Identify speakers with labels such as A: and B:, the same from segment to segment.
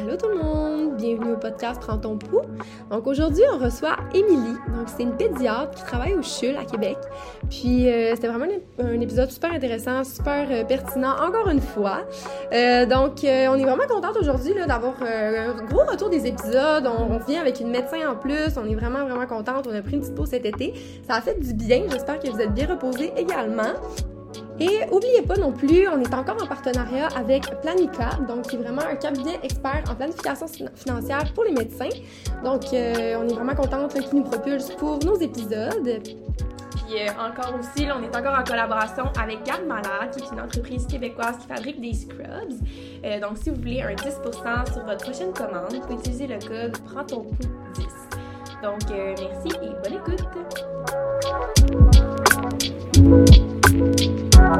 A: Allô tout le monde, bienvenue au podcast Prends ton pouls. Donc aujourd'hui, on reçoit Émilie. Donc c'est une pédiatre qui travaille au CHUL à Québec. Puis euh, c'était vraiment un, épisode super intéressant, super euh, pertinent encore une fois. Euh, donc on est vraiment contente aujourd'hui d'avoir un gros retour des épisodes. On, on, vient avec une médecin en plus. On est vraiment vraiment contente. On a pris une petite pause cet été. Ça a fait du bien. J'espère que vous êtes bien reposés également. Et n'oubliez pas non plus, on est encore en partenariat avec Planica, donc qui est vraiment un cabinet expert en planification financière pour les médecins. Donc, euh, on est vraiment contente qu'ils nous propulse pour nos épisodes.
B: Puis euh, encore aussi, on est encore en collaboration avec Garde Malade, qui est une entreprise québécoise qui fabrique des scrubs. Euh, donc, si vous voulez un 10% sur votre prochaine commande, vous pouvez utiliser le code Prends ton coup 10. Donc, merci et bonne écoute! Allô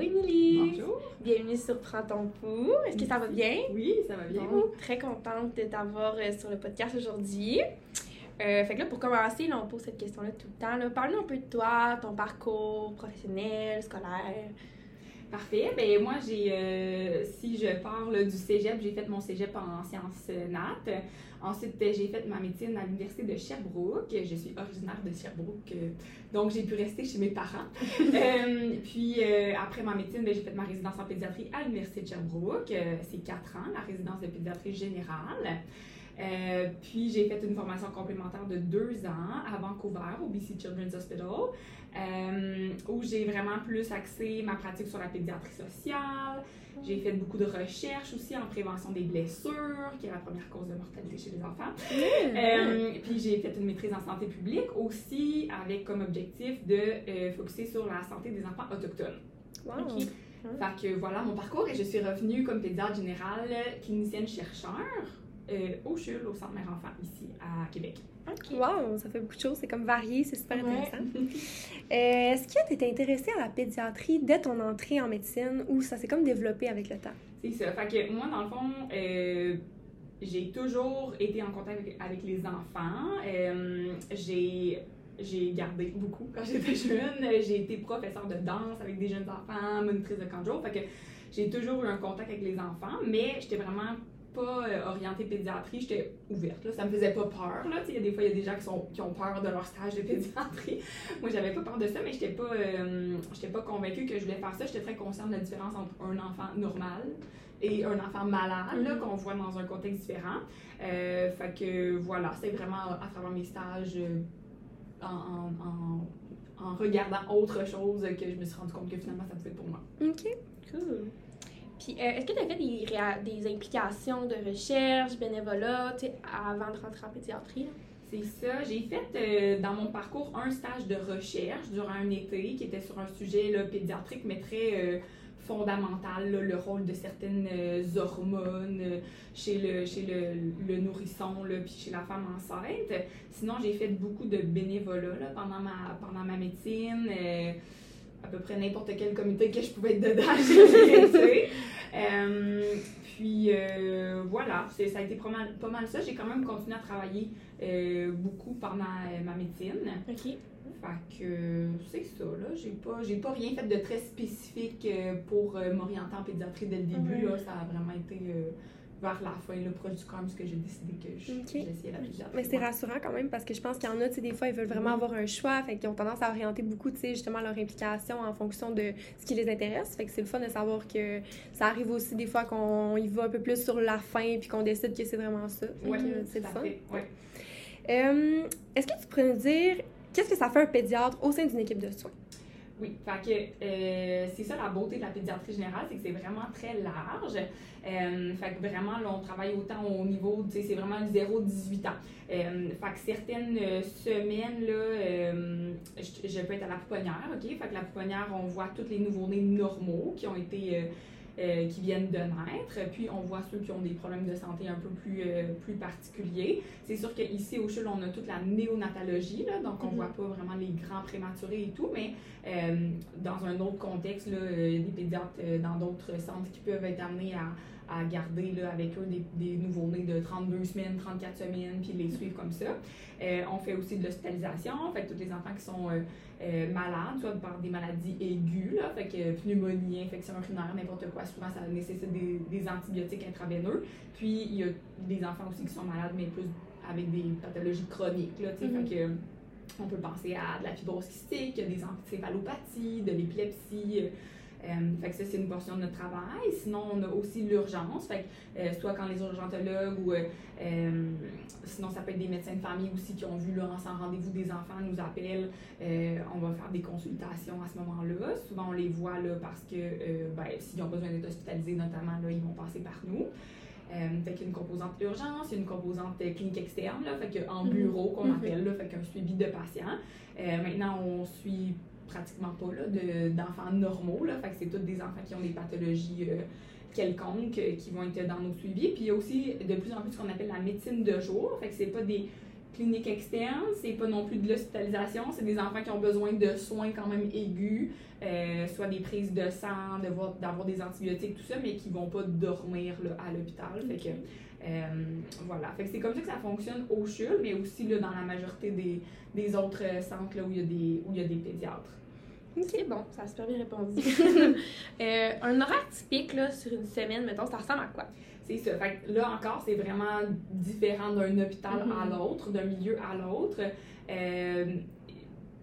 B: Émilie.
C: Bonjour.
B: Bienvenue sur Prends ton pouls. Est-ce que ça va bien?
C: Oui, ça va bien.
B: Bon, très contente de t'avoir euh, sur le podcast aujourd'hui. Euh, fait que là, pour commencer, là, on pose cette question-là tout le temps. Parle-nous un peu de toi, ton parcours professionnel, scolaire.
C: Parfait. Ben moi, j'ai, euh, si je parle du cégep, j'ai fait mon cégep en sciences nat. Ensuite, j'ai fait ma médecine à l'université de Sherbrooke. Je suis originaire de Sherbrooke, donc j'ai pu rester chez mes parents. euh, puis euh, après ma médecine, ben, j'ai fait ma résidence en pédiatrie à l'université de Sherbrooke. C'est quatre ans, la résidence de pédiatrie générale. Euh, puis j'ai fait une formation complémentaire de deux ans à Vancouver, au BC Children's Hospital, euh, où j'ai vraiment plus axé ma pratique sur la pédiatrie sociale. J'ai fait beaucoup de recherches aussi en prévention des blessures, qui est la première cause de mortalité chez les enfants. Euh, puis j'ai fait une maîtrise en santé publique aussi, avec comme objectif de focuser sur la santé des enfants autochtones.
A: Wow.
C: Fait que voilà mon parcours et je suis revenue comme pédiatre générale, clinicienne chercheur euh, au CHUL, au Centre Mère Enfant, ici à Québec.
A: Wow, ça fait beaucoup de choses. C'est comme varié, c'est super intéressant. euh, Est-ce que tu étais intéressée à la pédiatrie dès ton entrée en médecine ou ça s'est comme développé avec le temps?
C: C'est ça. Fait que moi, dans le fond, euh, j'ai toujours été en contact avec, avec les enfants. J'ai j'ai gardé beaucoup quand j'étais jeune. J'ai été professeure de danse avec des jeunes enfants, monitrice de camp de jour. Fait que j'ai toujours eu un contact avec les enfants, mais j'étais vraiment pas euh, orientée pédiatrie, j'étais ouverte. Là. Ça me faisait pas peur. Là. Il y a des fois, il y a des gens qui, sont, qui ont peur de leur stage de pédiatrie. Moi, j'avais pas peur de ça, mais j'étais pas, euh, j'étais pas convaincue que je voulais faire ça. J'étais très consciente de la différence entre un enfant normal et un enfant malade, là, qu'on voit dans un contexte différent. Euh, fait que voilà, c'est vraiment à travers mes stages, en, en, en, en, regardant autre chose, que je me suis rendu compte que finalement, ça pouvait être pour moi.
A: OK.
B: Cool. Puis, euh, est-ce que tu as fait des, des, implications de recherche, bénévolat, avant de rentrer en pédiatrie?
C: C'est ça. J'ai fait euh, dans mon parcours un stage de recherche durant un été qui était sur un sujet là, pédiatrique, mais très euh, fondamental, le rôle de certaines euh, hormones chez le, chez le, le nourrisson, là, puis chez la femme enceinte. Sinon, j'ai fait beaucoup de bénévolat pendant, ma, pendant ma médecine à peu près n'importe quel comité que je pouvais être dedans, j'ai euh, Puis euh, voilà, ça a été pas mal, pas mal ça. J'ai quand même continué à travailler euh, beaucoup pendant euh, ma médecine.
B: OK.
C: Fait que c'est ça, là. J'ai pas, j'ai pas rien fait de très spécifique pour m'orienter en pédiatrie dès le début. Là, ça a vraiment été vers la fin, le proche du camp, que j'ai décidé que j'essayais okay. la pédiatrie.
A: Mais c'est rassurant quand même parce que je pense qu'il y en a, tu sais, des fois, ils veulent vraiment avoir un choix, fait qu'ils ont tendance à orienter beaucoup, tu sais, justement leur implication en fonction de ce qui les intéresse. Fait que c'est le fun de savoir que ça arrive aussi des fois qu'on y va un peu plus sur la fin puis qu'on décide que c'est vraiment ça.
C: Ouais,
A: c'est le fun.
C: Ouais.
A: Euh, Est-ce que tu pourrais nous dire qu'est-ce que ça fait un pédiatre au sein d'une équipe de soins?
C: Oui, fait que euh, c'est ça la beauté de la pédiatrie générale, c'est que c'est vraiment très large. Euh, fait que vraiment, on travaille autant au niveau, tu sais, c'est vraiment 0-18 ans. Euh, fait que certaines semaines, là, je, je, peux être à la pouponnière, OK? Fait que la pouponnière, on voit tous les nouveaux-nés normaux qui ont été... Euh, qui viennent de naître. Puis on voit ceux qui ont des problèmes de santé un peu plus, euh, plus particuliers. C'est sûr qu'ici au CHUL, on a toute la néonatologie, là, donc on ne mm -hmm. voit pas vraiment les grands prématurés et tout, mais euh, dans un autre contexte, là, des pédiatres dans d'autres centres qui peuvent être amenés à, à garder là, avec eux des, des nouveaux-nés de 32 semaines, 34 semaines, puis les suivre comme ça. Euh, on fait aussi de l'hospitalisation, fait que tous les enfants qui sont euh, euh, malades, soit par des maladies aiguës, là, fait que pneumonie, infection urinaire, n'importe quoi, souvent ça nécessite des, des antibiotiques intraveineux. Puis il y a des enfants aussi qui sont malades, mais plus avec des pathologies chroniques, là, tu sais, fait que on peut penser à de la fibrose kystique, des encéphalopathies, de l'épilepsie. Euh, fait que ça, c'est une portion de notre travail. Sinon, on a aussi l'urgence. Fait que, euh, soit quand les urgentologues ou euh, sinon, ça peut être des médecins de famille aussi qui ont vu là, en rendez-vous des enfants nous appellent. On va faire des consultations à ce moment-là. Souvent, on les voit là, parce que ben, s'ils ont besoin d'être hospitalisés, notamment, là, ils vont passer par nous. Fait qu'il y a une composante urgence, il y a une composante clinique externe, là, fait que en
A: Mhm.
C: bureau qu'on
A: Mhm.
C: appelle, là, fait qu'un suivi de patients. Euh, maintenant, on suit pratiquement pas là, de- d'enfants normaux, là, fait que c'est tous des enfants qui ont des pathologies euh, quelconques euh, qui vont être dans nos suivis. Puis il y a aussi de plus en plus ce qu'on appelle la médecine de jour, fait que c'est pas des cliniques externes, c'est pas non plus de l'hospitalisation, c'est des enfants qui ont besoin de soins quand même aigus, euh, soit des prises de sang, de voir- d'avoir des antibiotiques, tout ça, mais qui vont pas dormir là, à l'hôpital. Fait que, euh, voilà. Fait que c'est comme ça que ça fonctionne au CHUL, mais aussi là, dans la majorité des, des autres euh, centres là, où il y a des, où il y a des pédiatres.
B: Ok, bon, ça a super bien répondu. Euh, un horaire typique là, sur une semaine, mettons, ça ressemble à quoi?
C: C'est ça. Fait que là encore, c'est vraiment différent d'un hôpital à
B: Mhm.
C: l'autre, d'un milieu à l'autre. Euh,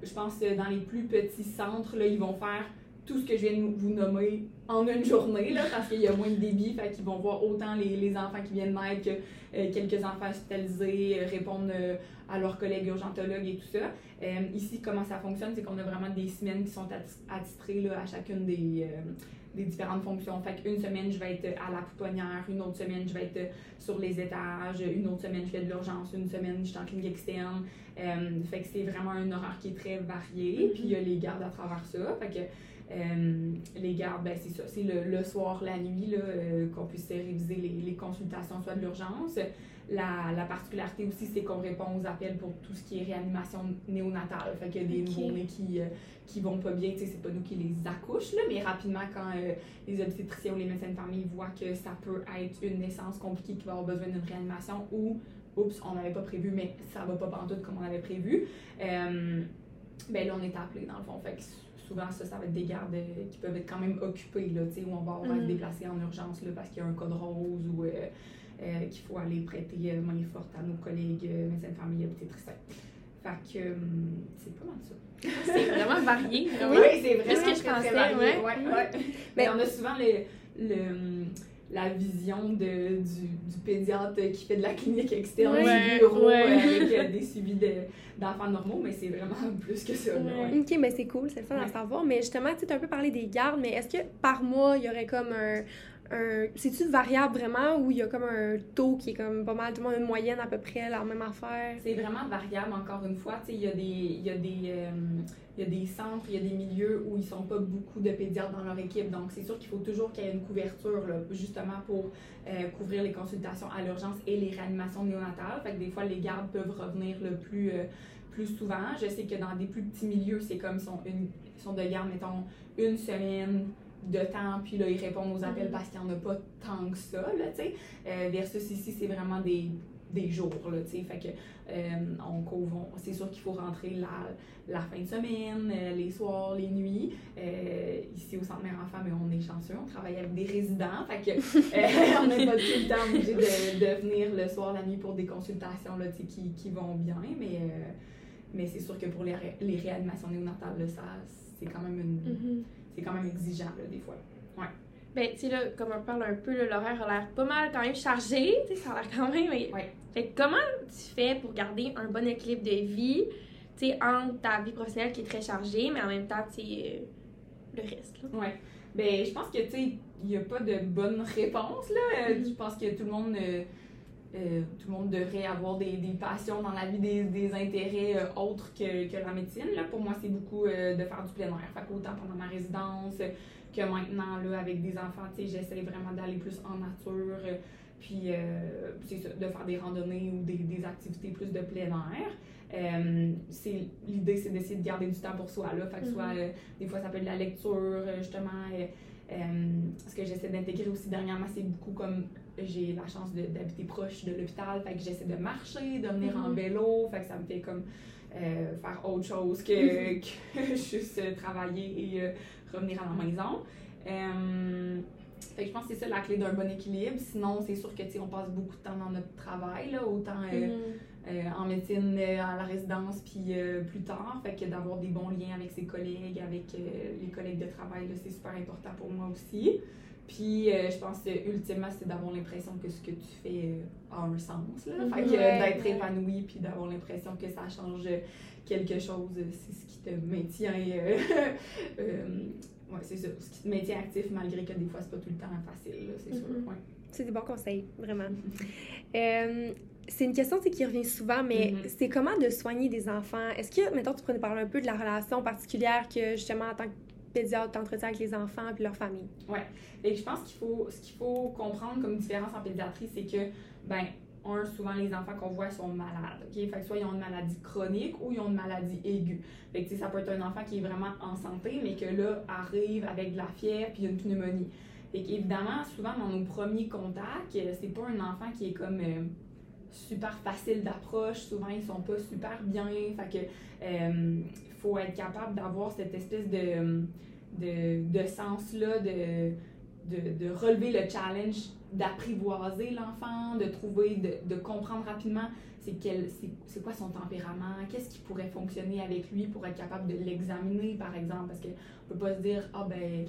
C: je pense que dans les plus petits centres, là, ils vont faire tout ce que je viens de vous nommer en une journée, là, parce qu'il y a moins de débit, fait qu'ils vont voir autant les, les enfants qui viennent naître que euh, quelques enfants hospitalisés, euh, répondre euh, à leurs collègues urgentologues et tout ça. Ici, comment ça fonctionne, c'est qu'on a vraiment des semaines qui sont atti- attitrées là, à chacune des, des différentes fonctions. Fait qu'une semaine, je vais être à la pouponnière, une autre semaine, je vais être sur les étages, une autre semaine, je fais de l'urgence, une semaine, je suis en clinique externe. Fait que c'est vraiment un horaire qui est très varié. Puis il y a les gardes à travers ça. Fait que euh, les gardes, ben, c'est ça, c'est le, le soir, la nuit, là, euh, qu'on puisse réviser les, les consultations, soit de l'urgence. La, la particularité aussi, c'est qu'on répond aux appels pour tout ce qui est réanimation néonatale. Fait qu'il y a des
B: Ok.
C: nouveau-nés qui, euh, qui vont pas bien, c'est pas nous qui les accouchent, là, mais rapidement, quand euh, les obstétriciens ou les médecins de famille voient que ça peut être une naissance compliquée qui va avoir besoin d'une réanimation ou, oups, on n'avait pas prévu, mais ça va pas pantoute comme on avait prévu, ben là, on est appelé dans le fond. Fait que souvent, ça, ça va être des gardes euh, qui peuvent être quand même occupés, là, tu sais, où on va avoir à se déplacer en urgence, là, parce qu'il y a un cas de rose ou euh, euh, qu'il faut aller prêter main forte à nos collègues médecins de famille obstétriciens. Fait que c'est pas mal ça.
B: C'est vraiment varié.
C: Oui, c'est vraiment
B: Plus que je pensais,
C: varié,
B: ouais.
C: ouais, ouais. Mais on a souvent le, le- la vision de, du, du pédiatre qui fait de la clinique externe
B: Ouais,
C: du bureau
B: ouais.
C: euh, avec euh, des suivis de- d'enfants normaux, mais c'est vraiment plus que ça.
B: Ouais.
C: ouais.
A: Ok, mais c'est cool, c'est le fun à savoir. Mais justement, tu sais, t'as un peu parlé des gardes, mais est-ce que par mois, il y aurait comme un. C'est-tu variable vraiment ou il y a comme un taux qui est comme pas mal, tout le monde une moyenne à peu près, la même affaire?
C: C'est vraiment variable, encore une fois. Il y, a des- y, euh, y a des centres, il y a des milieux où ils sont pas beaucoup de pédiatres dans leur équipe. Donc, c'est sûr qu'il faut toujours qu'il y ait une couverture, justement pour euh, couvrir les consultations à l'urgence et les réanimations néonatales. Fait que des fois, les gardes peuvent revenir le plus, euh, plus souvent. Je sais que dans des plus petits milieux, c'est comme ils sont, une, sont de garde, mettons, une semaine de temps, puis là, ils répondent aux appels
B: Mhm.
C: parce qu'il n'y en a pas tant que ça, là, tu sais. Euh, versus ici, c'est vraiment des, des jours, là, tu sais. Fait que euh, on couvre, c'est sûr qu'il faut rentrer la, la fin de semaine, euh, les soirs, les nuits. Ici, au Centre Mère Enfant, mais on est chanceux, on travaille avec des résidents, fait que on n'est pas tout le temps obligé de, de venir le soir, la nuit pour des consultations, là, tu sais, qui, qui vont bien, mais... mais c'est sûr que pour les, ré- les réanimations néonatales, là, ça, c'est quand même une. C'est quand même exigeant, là, des fois.
B: Ben, tu sais, là, comme on parle un peu, l'horaire a l'air pas mal quand même chargé. Tu sais, ça a l'air quand même. mais-
C: Ouais.
B: Fait que comment tu fais pour garder un bon équilibre de vie, tu sais, entre ta vie professionnelle qui est très chargée, mais en même temps, tu sais, euh, le reste, là?
C: Ouais. Ben, je pense que, tu sais, il n'y a pas de bonne réponse, là. Euh,
B: Mhm.
C: Je pense que tout le monde, euh, euh, tout le monde devrait avoir des, des passions dans la vie, des, des intérêts euh, autres que, que la médecine, là. Pour moi, c'est beaucoup euh, de faire du plein air. Fait qu'autant pendant ma résidence que maintenant, là, avec des enfants, j'essaie vraiment d'aller plus en nature. puis, de faire des randonnées ou des, des activités plus de plein air. Euh, c'est l'idée c'est d'essayer de garder du temps pour soi là fait que soit
B: Mhm.
C: euh, des fois ça peut être de la lecture euh, justement euh, ce que j'essaie d'intégrer aussi dernièrement, c'est beaucoup comme j'ai la chance d'habiter proche de l'hôpital, fait que j'essaie de marcher, de venir en mm-hmm. vélo, fait que ça me fait comme faire autre chose que, que juste travailler et revenir à la maison. Fait que je pense que c'est ça la clé d'un bon équilibre. Sinon, c'est sûr que on passe beaucoup de temps dans notre travail, là, autant mm-hmm. En médecine à la résidence puis plus tard. Fait que d'avoir des bons liens avec ses collègues, avec les collègues de travail, c'est super important pour moi aussi. Puis euh, je pense que ultimement, c'est d'avoir l'impression que ce que tu fais euh, a un sens. Là. Fait que d'être épanoui puis d'avoir l'impression que ça change quelque chose, c'est ce qui te maintient. Euh, ouais, c'est ça. Ce qui te maintient actif malgré que des fois, c'est pas tout le temps facile, c'est sûr. Mm-hmm. Ouais.
A: C'est des bons conseils, vraiment. c'est une question qui revient souvent, mais mm-hmm. c'est comment de soigner des enfants? Est-ce que, maintenant, tu pourrais nous parler un peu de la relation particulière que, justement, en tant que pédiatre t'entretiens avec les enfants et leur famille?
C: Oui. Et je pense qu'il faut, ce qu'il faut comprendre comme différence en pédiatrie, c'est que, ben, un, souvent les enfants qu'on voit sont malades. ok? Fait que soit ils ont une maladie chronique ou ils ont une maladie aiguë. Fait que ça peut être un enfant qui est vraiment en santé, mais que là arrive avec de la fièvre puis une pneumonie. Fait qu'évidemment, souvent dans nos premiers contacts, c'est pas un enfant qui est comme euh, super facile d'approche. Souvent, ils sont pas super bien. Fait que euh, faut être capable d'avoir cette espèce de, de, de sens-là, de, de, de, relever le challenge, d'apprivoiser l'enfant, de trouver, de, de comprendre rapidement c'est quel c'est quoi son tempérament, qu'est-ce qui pourrait fonctionner avec lui pour être capable de l'examiner, par exemple. Parce qu'on peut pas se dire, ah ben,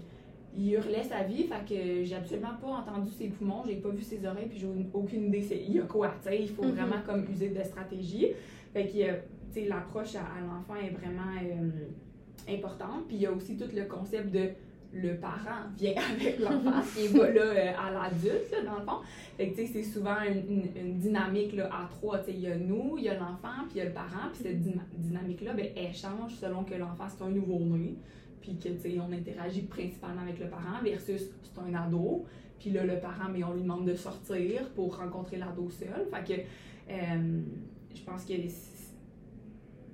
C: il hurlait sa vie, fait que j'ai absolument pas entendu ses poumons, j'ai pas vu ses oreilles, puis j'ai aucune idée il y a quoi, tu sais, il faut mm-hmm. vraiment comme user de stratégie. Fait que l'approche à, l'enfant est vraiment euh, importante. Puis il y a aussi tout le concept de le parent vient avec l'enfant, qui est là euh, à l'adulte, dans le fond. Fait que, c'est souvent une, une, dynamique là, à trois. Il y a nous, il y a l'enfant, puis il y a le parent. Puis cette dynamique-là, ben, elle change selon que l'enfant, c'est un nouveau-né. Puis que, on interagit principalement avec le parent versus c'est un ado. Puis là, le parent, mais on lui demande de sortir pour rencontrer l'ado seul. Fait que, euh, je pense que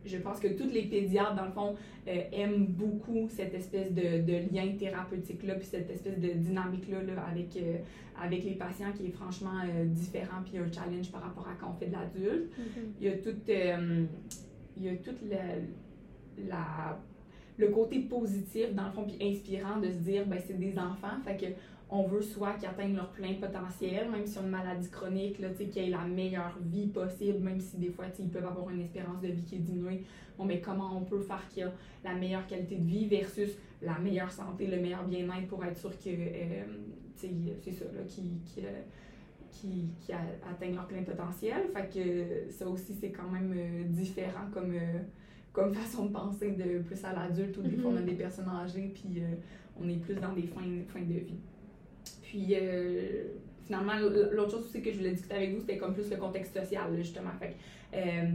C: je pense que tous les pédiatres, dans le fond, euh, aiment beaucoup cette espèce de, de lien thérapeutique-là, puis cette espèce de dynamique-là avec, euh, avec les patients qui est franchement euh, différent, puis un challenge par rapport à quand on fait de l'adulte. Mm-hmm. Il y a tout, il y a tout le, la, le côté positif, dans le fond, puis inspirant de se dire, ben c'est des enfants, fait que on veut soit qu'ils atteignent leur plein potentiel, même si ont une maladie chronique, qu'ils aient la meilleure vie possible, même si des fois ils peuvent avoir une espérance de vie qui est diminuée. Bon, mais comment on peut faire qu'il y a la meilleure qualité de vie versus la meilleure santé, le meilleur bien-être pour être sûr que euh, c'est ça, là, qui, qui, euh, qui, atteignent leur plein potentiel. Fait que ça aussi, c'est quand même euh, différent comme, comme façon de penser de plus à l'adulte ou des fois on a mm-hmm. des personnes âgées puis on est plus dans des fins, fins de vie. Puis euh, finalement, l'autre chose aussi que je voulais discuter avec vous, c'était comme plus le contexte social, justement. Fait euh,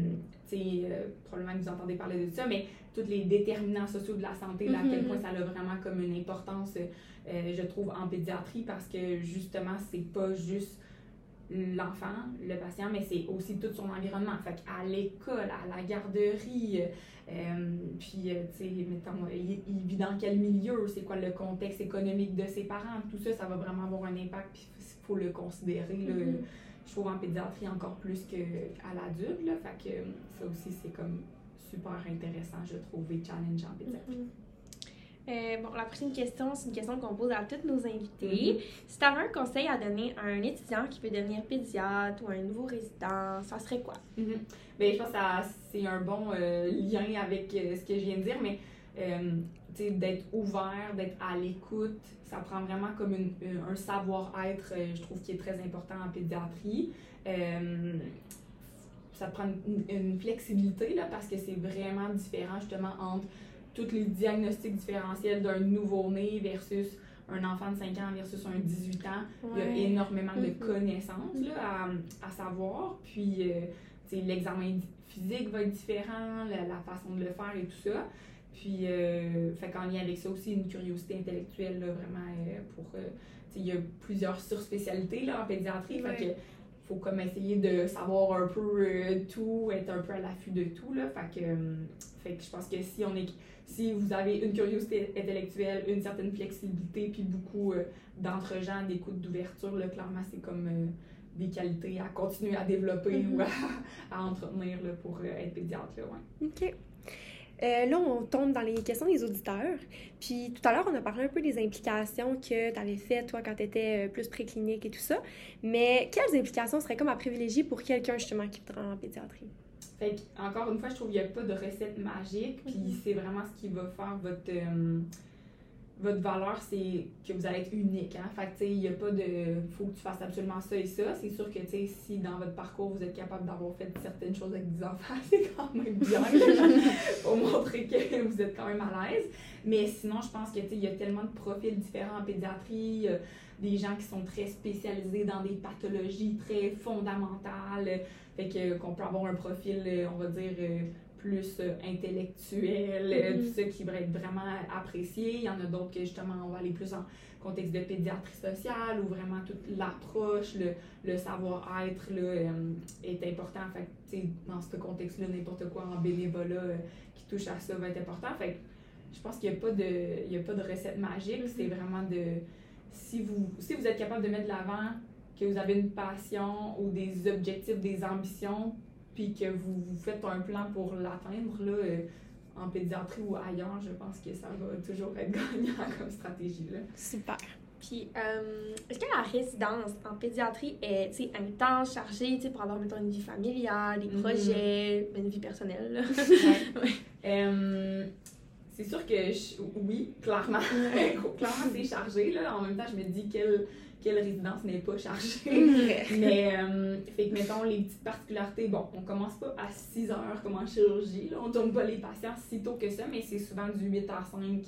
C: tu sais, euh, probablement que vous entendez parler de ça, mais tous les déterminants sociaux de la santé, à quel mm-hmm. point ça a vraiment comme une importance, je trouve, en pédiatrie, parce que justement, c'est pas juste l'enfant, le patient, mais c'est aussi tout son environnement. Fait à l'école, à la garderie, euh, puis, euh, tu sais, mettons, il, vit dans quel milieu, c'est quoi le contexte économique de ses parents, tout ça, ça va vraiment avoir un impact, puis il faut le considérer, mm-hmm. je trouve, en pédiatrie encore plus qu'à l'adulte, là. Fait que ça aussi, c'est comme super intéressant, je trouve, et challenge en pédiatrie. Mm-hmm.
B: Euh, bon, la prochaine question, c'est une question qu'on pose à tous nos invités. Mhm. Si tu avais un conseil à donner à un étudiant qui veut devenir pédiatre ou un nouveau résident, ça serait quoi?
C: Mhm. Bien, je pense que c'est un bon euh, lien avec euh, ce que je viens de dire, mais d'être ouvert, d'être à l'écoute, ça prend vraiment comme une, un savoir-être, je trouve, qui est très important en pédiatrie ça prend une, une, flexibilité là, parce que c'est vraiment différent justement entre tous les diagnostics différentiels d'un nouveau-né versus un enfant de 5 ans versus un 18 ans. Il y a énormément de mm-hmm. connaissances là, à, savoir. Puis, euh, l'examen physique va être différent, la, façon de le faire et tout ça. Puis, euh, fait qu'en lien avec ça aussi, une curiosité intellectuelle, là, vraiment, euh, pour... Euh, il y a plusieurs surspécialités là, en pédiatrie. Fait que faut comme essayer de savoir un peu euh, tout, être un peu à l'affût de tout, là. Fait que, euh, fait que je pense que si on est si vous avez une curiosité intellectuelle, une certaine flexibilité, puis beaucoup euh, d'entre-gens, d'écoute, d'ouverture, là, clairement, c'est comme des qualités à continuer à développer ou à, à entretenir là, pour être pédiatre, là, ouais.
A: OK. Euh, là, on tombe dans les questions des auditeurs. Puis tout à l'heure, on a parlé un peu des implications que tu avais faites, toi, quand tu étais plus préclinique et tout ça. Mais quelles implications seraient comme à privilégier pour quelqu'un, justement, qui voudrait en pédiatrie?
C: Fait encore une fois, je trouve qu'il n'y a pas de recette magique. Puis mm-hmm. c'est vraiment ce qui va faire votre. Euh, votre valeur, c'est que vous allez être unique. Hein? Fait il n'y a pas de. faut que tu fasses absolument ça et ça. C'est sûr que, tu si dans votre parcours, vous êtes capable d'avoir fait certaines choses avec des enfants, c'est quand même bien pour montrer que vous êtes quand même à l'aise. Mais sinon, je pense que, tu il y a tellement de profils différents en pédiatrie. des gens qui sont très spécialisés dans des pathologies très fondamentales. Fait que, qu'on peut avoir un profil, on va dire euh, plus euh, intellectuel, euh, mm-hmm. tout ça qui va être vraiment apprécié. Il y en a d'autres que justement on va aller plus en contexte de pédiatrie sociale où vraiment toute l'approche, le, le savoir-être euh, est important. Fait dans ce contexte-là, n'importe quoi en bénévolat qui touche à ça va être important. Fait je pense qu'il n'y a, pas de, il a pas de recette magique. Mm-hmm. C'est vraiment de. Si vous, si vous êtes capable de mettre de l'avant que vous avez une passion ou des objectifs, des ambitions, puis que vous, vous faites un plan pour l'atteindre, là, euh, en pédiatrie ou ailleurs, je pense que ça va toujours être gagnant comme stratégie. Là.
A: Super.
B: Puis, euh, est-ce que la résidence en pédiatrie est intense, chargée pour avoir mettons, une vie familiale, des mm-hmm. projets, une vie personnelle?
C: Euh, c'est sûr que oui, clairement. clairement, c'est chargé. Là. En même temps, je me dis quelle quelle résidence n'est pas chargée. Mais, euh, fait que, mettons, les petites particularités, bon, on commence pas à 6 heures comme en chirurgie, là, on tourne pas les patients si tôt que ça, mais c'est souvent du 8 à 5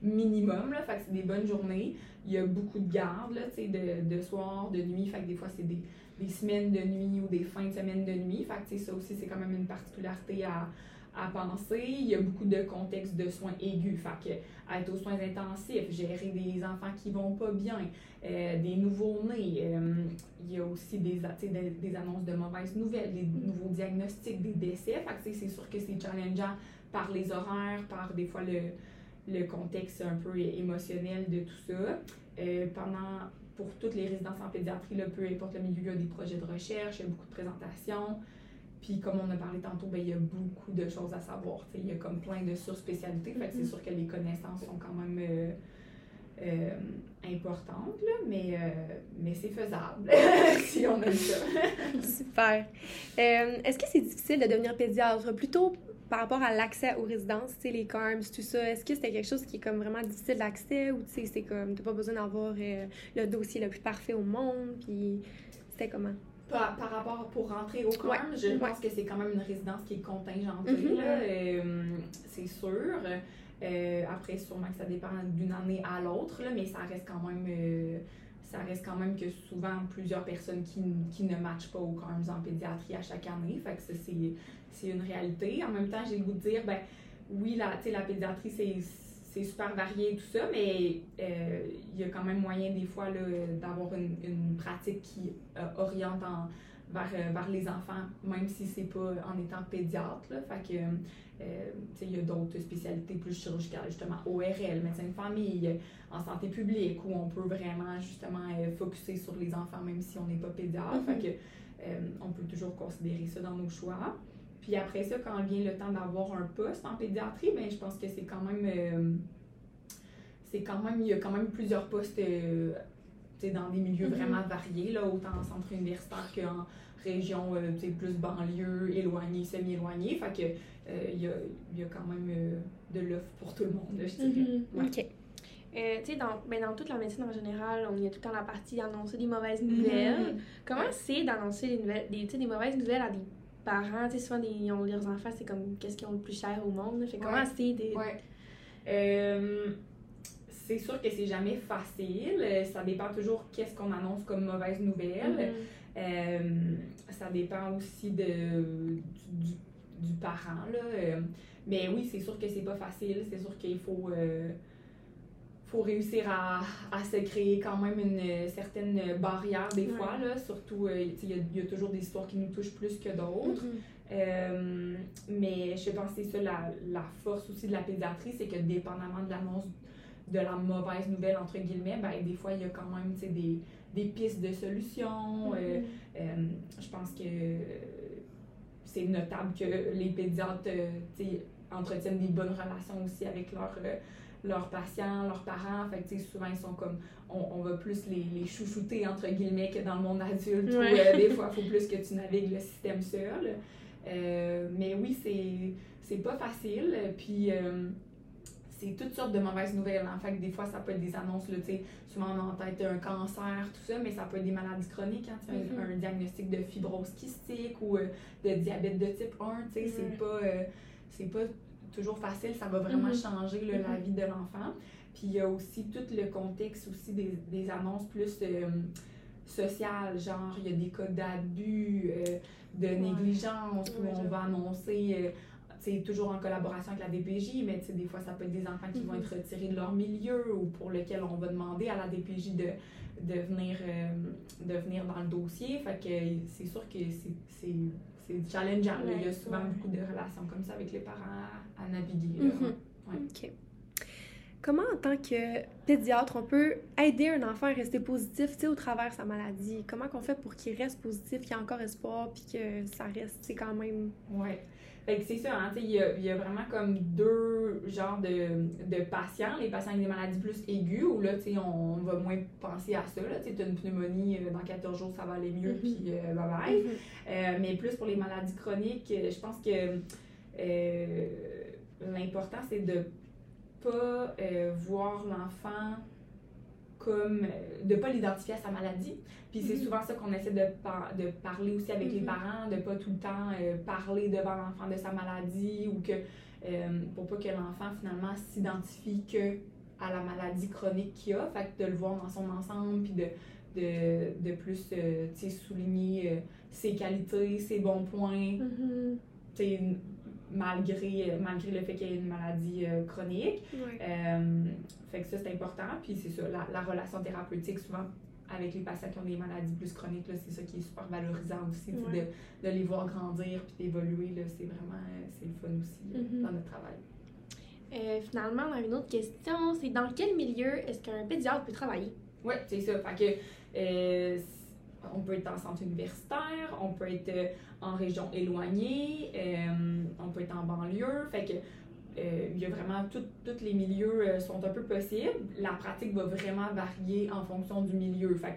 C: minimum, là, fait que c'est des bonnes journées. Il y a beaucoup de gardes, là, tu sais, de, de soir, de nuit, fait que des fois, c'est des, des semaines de nuit ou des fins de semaine de nuit, fait que, ça aussi, c'est quand même une particularité à à penser. Il y a beaucoup de contextes de soins aigus. Fait que être aux soins intensifs, gérer des enfants qui vont pas bien, euh, des nouveaux-nés. Euh, il y a aussi des, annonces de mauvaises nouvelles, des nouveaux diagnostics, des décès. Fait que c'est sûr que c'est challengeant par les horaires, par des fois le, le contexte un peu émotionnel de tout ça. Euh, pendant, pour toutes les résidences en pédiatrie, là, peu importe le milieu, il y a des projets de recherche, il y a beaucoup de présentations. Puis comme on a parlé tantôt, ben, il y a beaucoup de choses à savoir. Il y a comme plein de surspécialités. Fait c'est mm-hmm. sûr que les connaissances sont quand même euh, euh, importantes, là, mais, euh, mais c'est faisable si on a ça.
A: Super. Est-ce que c'est difficile de devenir pédiatre? Plutôt par rapport à l'accès aux résidences, les CARMS, tout ça, est-ce que c'était quelque chose qui est comme vraiment difficile d'accès ou c'est comme, t'as pas besoin d'avoir le dossier le plus parfait au monde, puis c'était comment?
C: Par, par, rapport pour rentrer au CORM, je pense que c'est quand même une résidence qui est contingentée, mm-hmm. euh, c'est sûr. Euh, après, sûrement que ça dépend d'une année à l'autre, mais ça reste quand même euh, ça reste quand même que souvent plusieurs personnes qui, qui ne matchent pas au CORMS en pédiatrie à chaque année. Fait que ça, c'est une réalité. En même temps, j'ai le goût de dire, ben oui, la, la pédiatrie, c'est c'est super varié et tout ça, mais euh, il y a quand même moyen des fois d'avoir une, une, pratique qui euh, oriente en, vers, euh, vers, les enfants, même si c'est pas en étant pédiatre. Là. Fait que, il y a d'autres spécialités plus chirurgicales, justement, ORL, médecin de famille, en santé publique, où on peut vraiment justement focuser sur les enfants, même si on n'est pas pédiatre. Mm-hmm. Fait que, on peut toujours considérer ça dans nos choix. Puis après ça, quand vient le temps d'avoir un poste en pédiatrie, ben, je pense que c'est quand même. Euh, c'est quand même. Il y a quand même plusieurs postes euh, dans des milieux mm-hmm. vraiment variés, là, autant en centre universitaire qu'en région euh, plus banlieue, éloignée, semi-éloignée. Fait que il y, a, y, a, quand même de l'offre pour tout le monde, je dirais.
A: Mm-hmm. OK.
B: tu sais, dans, ben, dans toute la médecine en général, on y a tout le temps la partie d'annoncer des mauvaises nouvelles. Mm-hmm. Comment c'est d'annoncer des, nouvelles, des, des mauvaises nouvelles à des parents, tu sais, souvent, ils ont leurs enfants, c'est comme qu'est-ce qu'ils ont le plus cher au monde. Fait comment c'est des.
C: Ouais. Euh, c'est sûr que c'est jamais facile. Ça dépend toujours qu'est-ce qu'on annonce comme mauvaise nouvelle. Mm-hmm. Euh, ça dépend aussi de, du, du, parent. Là. Euh, mais oui, c'est sûr que c'est pas facile. C'est sûr qu'il faut faut réussir à, à, se créer quand même une certaine barrière des fois, là, surtout, il y, y, a toujours des histoires qui nous touchent plus que d'autres. Mm-hmm. mais je pense que c'est ça la, la, force aussi de la pédiatrie, c'est que dépendamment de l'annonce de la mauvaise nouvelle, entre guillemets, ben, des fois, il y a quand même des, des pistes de solutions. Mm-hmm. je pense que c'est notable que les pédiatres entretiennent des bonnes relations aussi avec leurs leurs patients, leurs parents. Fait souvent, ils sont comme, on, on va plus les, les, chouchouter, entre guillemets, que dans le monde adulte, euh, des fois, il faut plus que tu navigues le système seul. Euh, mais oui, c'est pas facile. Puis, euh, c'est toutes sortes de mauvaises nouvelles. En fait, des fois, ça peut être des annonces, là, souvent on a en tête un cancer, tout ça, mais ça peut être des maladies chroniques, hein, mm-hmm. un, diagnostic de fibrose kystique ou de diabète de type 1, c'est pas, c'est pas toujours facile, ça va vraiment mm-hmm. changer la mm-hmm. vie de l'enfant. Puis il y a aussi tout le contexte aussi des, des annonces plus euh, sociales, genre il y a des cas d'abus, euh, de négligence où on va annoncer, c'est euh, toujours en collaboration avec la DPJ, mais des fois ça peut être des enfants qui vont mm-hmm. être retirés de leur milieu ou pour lesquels on va demander à la DPJ de, de, venir, de venir dans le dossier. Fait que c'est sûr que c'est c'est challengeant. il y a souvent beaucoup de relations comme ça avec les parents à, naviguer.
A: Mhm. OK. Comment, en tant que pédiatre, on peut aider un enfant à rester positif au travers de sa maladie? Comment on fait pour qu'il reste positif, qu'il y ait encore espoir, puis que ça reste c'est quand même.
C: Ouais c'est ça, hein, il y a, y a, vraiment comme deux genres de, de, patients. Les patients avec des maladies plus aiguës, où là, on, on va moins penser à ça. Tu as une pneumonie, euh, dans 14 jours, ça va aller mieux, mm-hmm. puis euh, bye bye. Mm-hmm. Euh, mais plus pour les maladies chroniques, je pense que l'important, c'est de pas voir l'enfant comme de pas l'identifier à sa maladie. Puis c'est mm-hmm. souvent ça qu'on essaie de, de parler aussi avec les mm-hmm. parents, de pas tout le temps euh, parler devant l'enfant de sa maladie ou que euh, pour pas que l'enfant finalement s'identifie que à la maladie chronique qu'il a, fait de le voir dans son ensemble puis de, de, de plus euh, souligner ses qualités, ses bons points. Mm-hmm malgré, malgré le fait qu'il y ait une maladie euh, chronique. Euh, fait que ça, c'est important. Puis c'est ça, la, la, relation thérapeutique, souvent avec les patients qui ont des maladies plus chroniques, c'est ça qui est super valorisant aussi, de, de, les voir grandir puis d'évoluer. C'est vraiment c'est le fun aussi mm-hmm. dans notre travail.
B: Euh, finalement, on a une autre question, c'est dans quel milieu est-ce qu'un pédiatre peut travailler?
C: Oui, c'est ça. Fait que on peut être en centre universitaire, on peut être euh, en région éloignée, euh, on peut être en banlieue. Fait que euh, il y a vraiment tous les milieux sont un peu possibles. La pratique va vraiment varier en fonction du milieu. Fait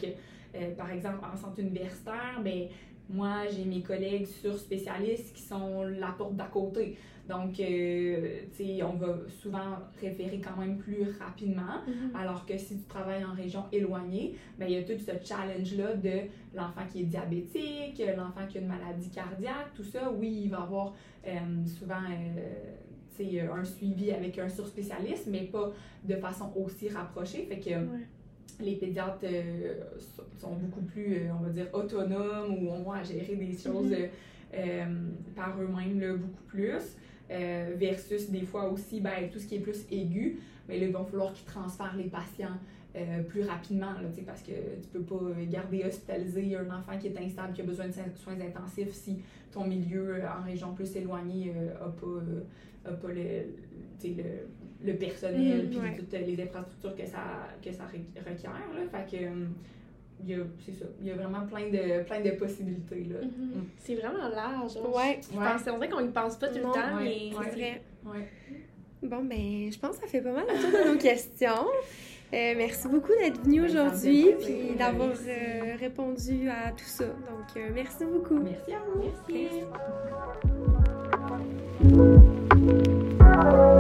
C: que, par exemple, en centre universitaire, ben, moi, j'ai mes collègues sur spécialistes qui sont la porte d'à côté. Donc, euh, tu sais, on va souvent référer quand même plus rapidement. Mm-hmm. Alors que si tu travailles en région éloignée, ben, il y a tout ce challenge-là de l'enfant qui est diabétique, l'enfant qui a une maladie cardiaque, tout ça. Oui, il va avoir euh, souvent euh, un suivi avec un surspécialiste, mais pas de façon aussi rapprochée. Fait que les pédiatres sont beaucoup plus, on va dire, autonomes ou ont à gérer des choses mm-hmm. par eux-mêmes beaucoup plus. Euh, versus des fois aussi ben, tout ce qui est plus aigu, mais là, il va falloir qu'ils transfèrent les patients euh, plus rapidement, là, parce que tu peux pas garder hospitalisé un enfant qui est instable, qui a besoin de soins intensifs si ton milieu euh, en région plus éloignée n'a pas, pas le, le, personnel mm, puis toutes les infrastructures que ça, que ça requiert. Là. Fait que, il y a, c'est ça, il y a vraiment plein de, plein de possibilités. Là.
B: Mm-hmm. Mm. C'est vraiment large. Hein.
A: Ouais.
B: Je pense, on dirait qu'on y pense pas tout le temps, mais
A: c'est vrai. Bon, ben, je pense que ça fait pas mal le tour de nos questions. Euh, merci beaucoup d'être venu aujourd'hui et d'avoir euh, répondu à tout ça. Donc, euh, merci beaucoup.
C: Merci à vous.
B: merci.